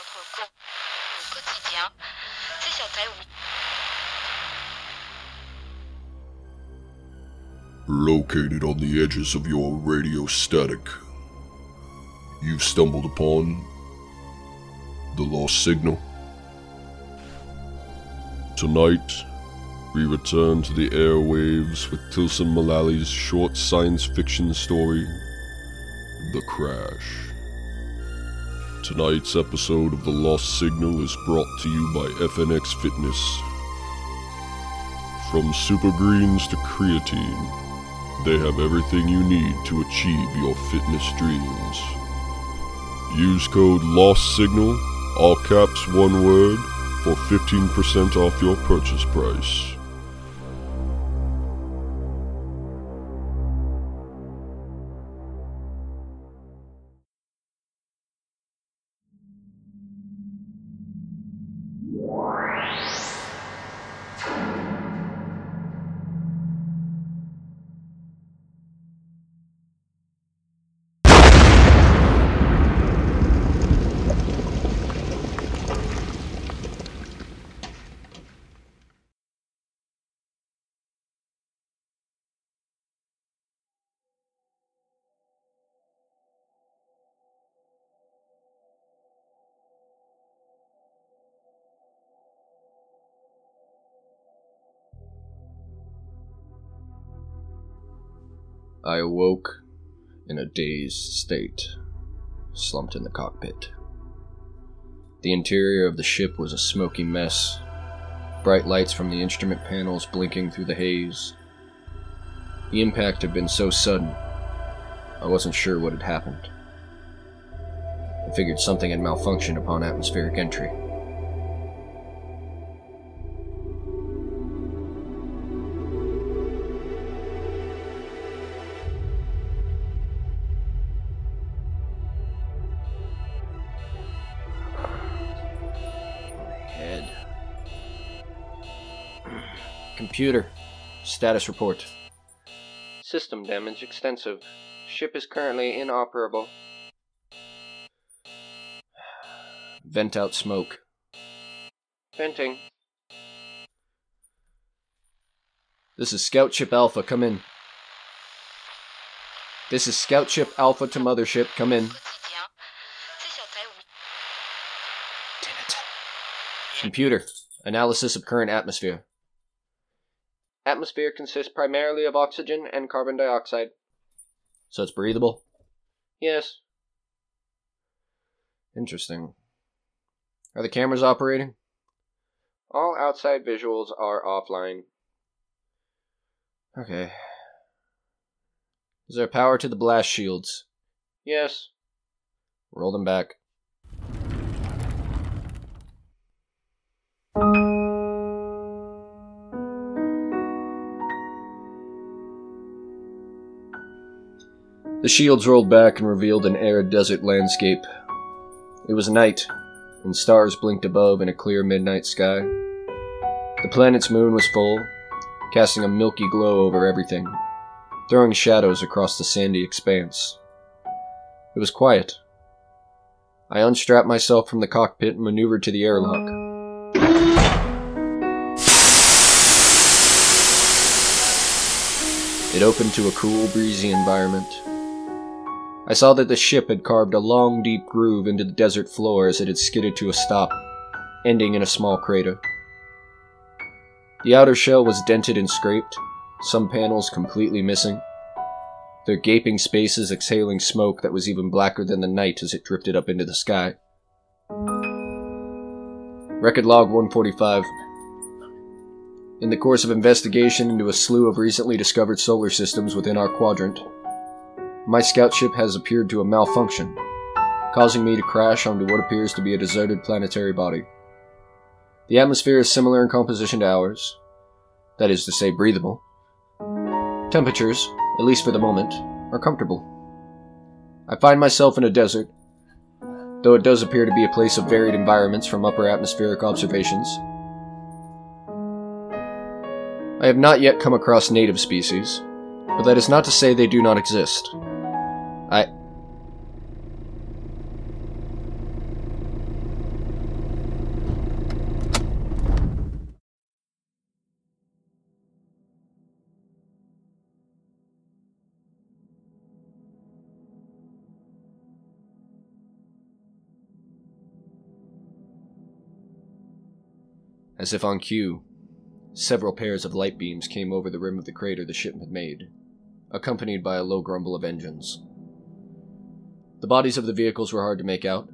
notre au quotidien. C'est sur. Located on the edges of your radio static, you've stumbled upon the lost signal. Tonight, we return to the airwaves with Tilsen Mulalley's short science fiction story, The Crash. Tonight's episode of The Lost Signal is brought to you by FNX Fitness. From super greens to creatine, they have everything you need to achieve your fitness dreams. Use code Lost Signal, all caps, one word, for 15% off your purchase price. I awoke in a dazed state, slumped in the cockpit. The interior of the ship was a smoky mess, bright lights from the instrument panels blinking through the haze. The impact had been so sudden, I wasn't sure what had happened. I figured something had malfunctioned upon atmospheric entry. Computer. Status report. System damage extensive. Ship is currently inoperable. Vent out smoke. Venting. This is Scout Ship Alpha, come in. This is Scout Ship Alpha to Mothership, come in. Quotidien. C'est sur Taïwan. Damn it. Computer. Analysis of current atmosphere. Atmosphere consists primarily of oxygen and carbon dioxide. So it's breathable? Yes. Interesting. Are the cameras operating? All outside visuals are offline. Okay. Is there power to the blast shields? Yes. Roll them back. The shields rolled back and revealed an arid desert landscape. It was night, and stars blinked above in a clear midnight sky. The planet's moon was full, casting a milky glow over everything, throwing shadows across the sandy expanse. It was quiet. I unstrapped myself from the cockpit and maneuvered to the airlock. It opened to a cool, breezy environment. I saw that the ship had carved a long, deep groove into the desert floor as it had skidded to a stop, ending in a small crater. The outer shell was dented and scraped, some panels completely missing, their gaping spaces exhaling smoke that was even blacker than the night as it drifted up into the sky. Record log 145. In the course of investigation into a slew of recently discovered solar systems within our quadrant, my scout ship has appeared to have malfunctioned, causing me to crash onto what appears to be a deserted planetary body. The atmosphere is similar in composition to ours, that is to say, breathable. Temperatures, at least for the moment, are comfortable. I find myself in a desert, though it does appear to be a place of varied environments from upper atmospheric observations. I have not yet come across native species, but that is not to say they do not exist. As if on cue, several pairs of light beams came over the rim of the crater the ship had made, accompanied by a low grumble of engines. The bodies of the vehicles were hard to make out,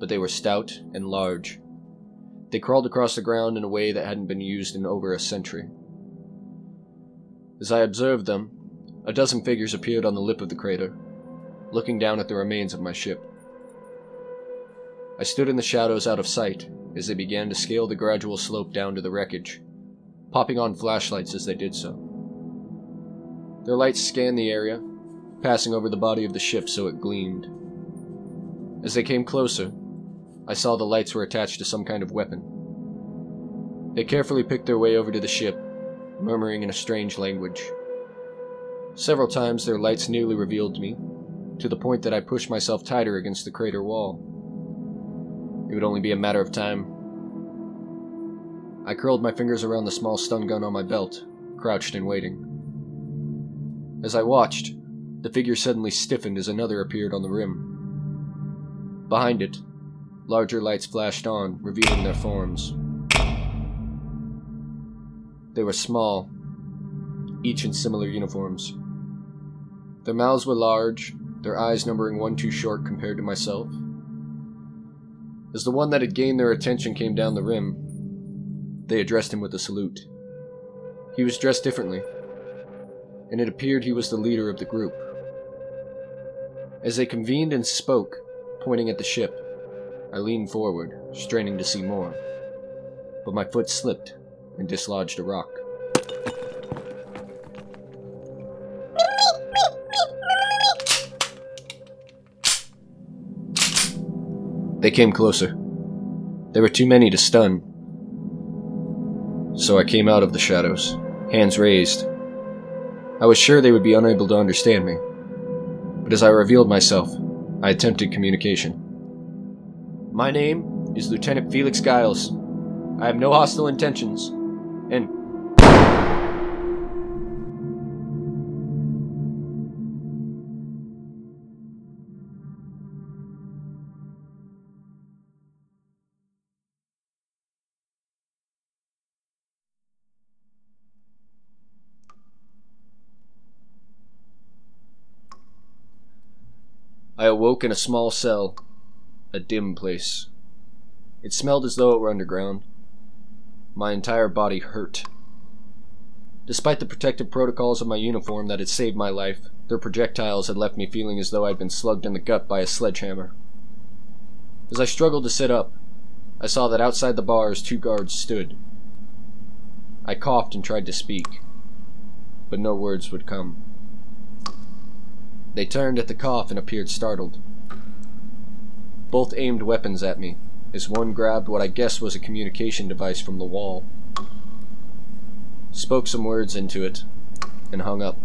but they were stout and large. They crawled across the ground in a way that hadn't been used in over a century. As I observed them, a dozen figures appeared on the lip of the crater, looking down at the remains of my ship. I stood in the shadows out of sight as they began to scale the gradual slope down to the wreckage, popping on flashlights as they did so. Their lights scanned the area, passing over the body of the ship so it gleamed. As they came closer, I saw the lights were attached to some kind of weapon. They carefully picked their way over to the ship, murmuring in a strange language. Several times their lights nearly revealed me, to the point that I pushed myself tighter against the crater wall. It would only be a matter of time. I curled my fingers around the small stun gun on my belt, crouched and waiting. As I watched, the figure suddenly stiffened as another appeared on the rim. Behind it, larger lights flashed on, revealing their forms. They were small, each in similar uniforms. Their mouths were large, their eyes numbering one too short compared to myself. As the one that had gained their attention came down the rim, they addressed him with a salute. He was dressed differently, and it appeared he was the leader of the group. As they convened and spoke, pointing at the ship, I leaned forward, straining to see more. But my foot slipped and dislodged a rock. They came closer. There were too many to stun. So I came out of the shadows, hands raised. I was sure they would be unable to understand me. But as I revealed myself, I attempted communication. My name is Lieutenant Felix Giles. I have no hostile intentions, I awoke in a small cell, a dim place. It smelled as though it were underground. My entire body hurt. Despite the protective protocols of my uniform that had saved my life, their projectiles had left me feeling as though I'd been slugged in the gut by a sledgehammer. As I struggled to sit up, I saw that outside the bars two guards stood. I coughed and tried to speak, but no words would come. They turned at the cough and appeared startled. Both aimed weapons at me, as one grabbed what I guessed was a communication device from the wall, spoke some words into it, and hung up.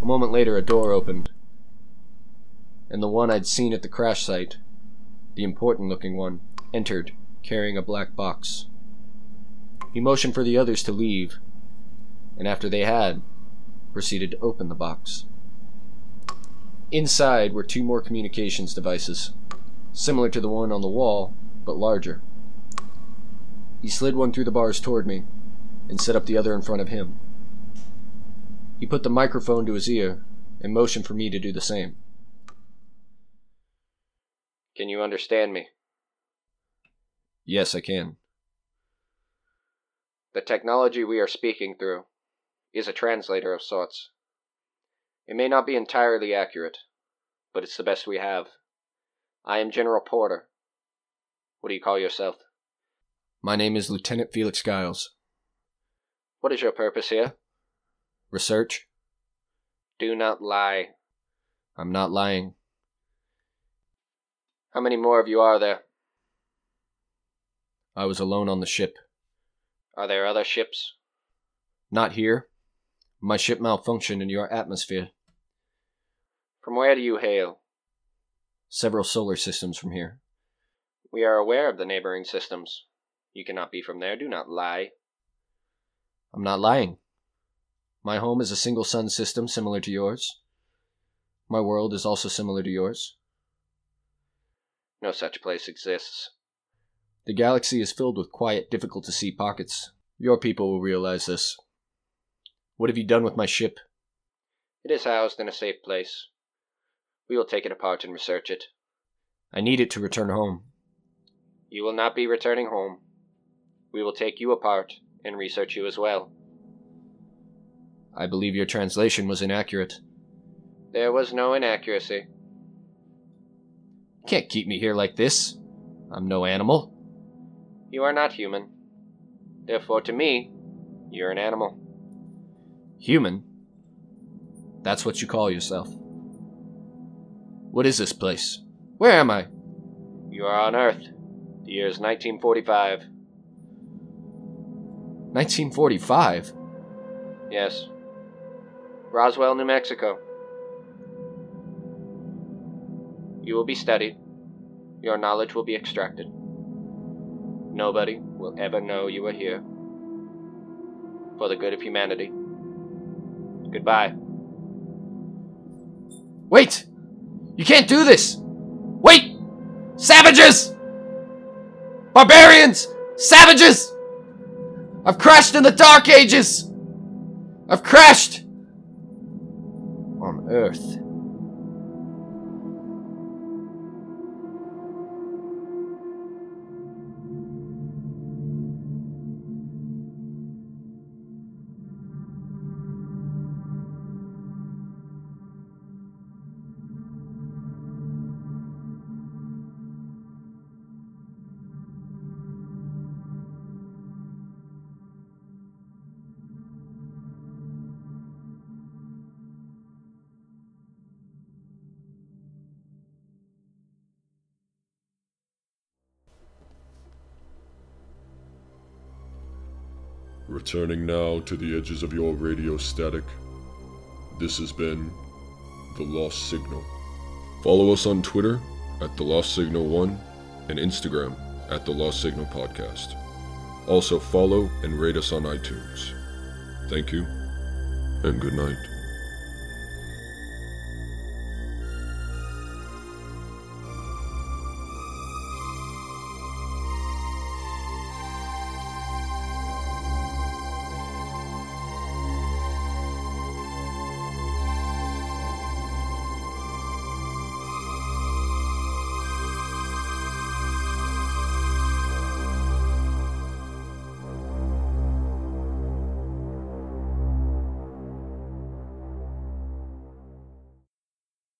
A moment later, a door opened, and the one I'd seen at the crash site, the important looking one, entered, carrying a black box. He motioned for the others to leave, and after they had, proceeded to open the box. Inside were two more communications devices, similar to the one on the wall, but larger. He slid one through the bars toward me and set up the other in front of him. He put the microphone to his ear and motioned for me to do the same. Can you understand me? Yes, I can. The technology we are speaking through is a translator of sorts. It may not be entirely accurate, but it's the best we have. I am General Porter. What do you call yourself? My name is Lieutenant Felix Giles. What is your purpose here? Research. Do not lie. I'm not lying. How many more of you are there? I was alone on the ship. Are there other ships? Not here. My ship malfunctioned in your atmosphere. From where do you hail? Several solar systems from here. We are aware of the neighboring systems. You cannot be from there. Do not lie. I'm not lying. My home is a single sun system similar to yours. My world is also similar to yours. No such place exists. The galaxy is filled with quiet, difficult to see pockets. Your people will realize this. What have you done with my ship? It is housed in a safe place. We will take it apart and research it. I need it to return home. You will not be returning home. We will take you apart and research you as well. I believe your translation was inaccurate. There was no inaccuracy. You can't keep me here like this. I'm no animal. You are not human. Therefore, to me, you're an animal. Human? That's what you call yourself. What is this place? Where am I? You are on Earth. The year is 1945. 1945? Yes. Roswell, New Mexico. You will be studied. Your knowledge will be extracted. Nobody will ever know you are here. For the good of humanity. Goodbye. Wait! You can't do this! Wait! Savages! Barbarians! Savages! I've crashed in the Dark Ages! I've crashed! On Earth. Returning now to the edges of your radio static, this has been The Lost Signal. Follow us on Twitter at The Lost Signal 1 and Instagram at The Lost Signal Podcast. Also follow and rate us on iTunes. Thank you, and good night.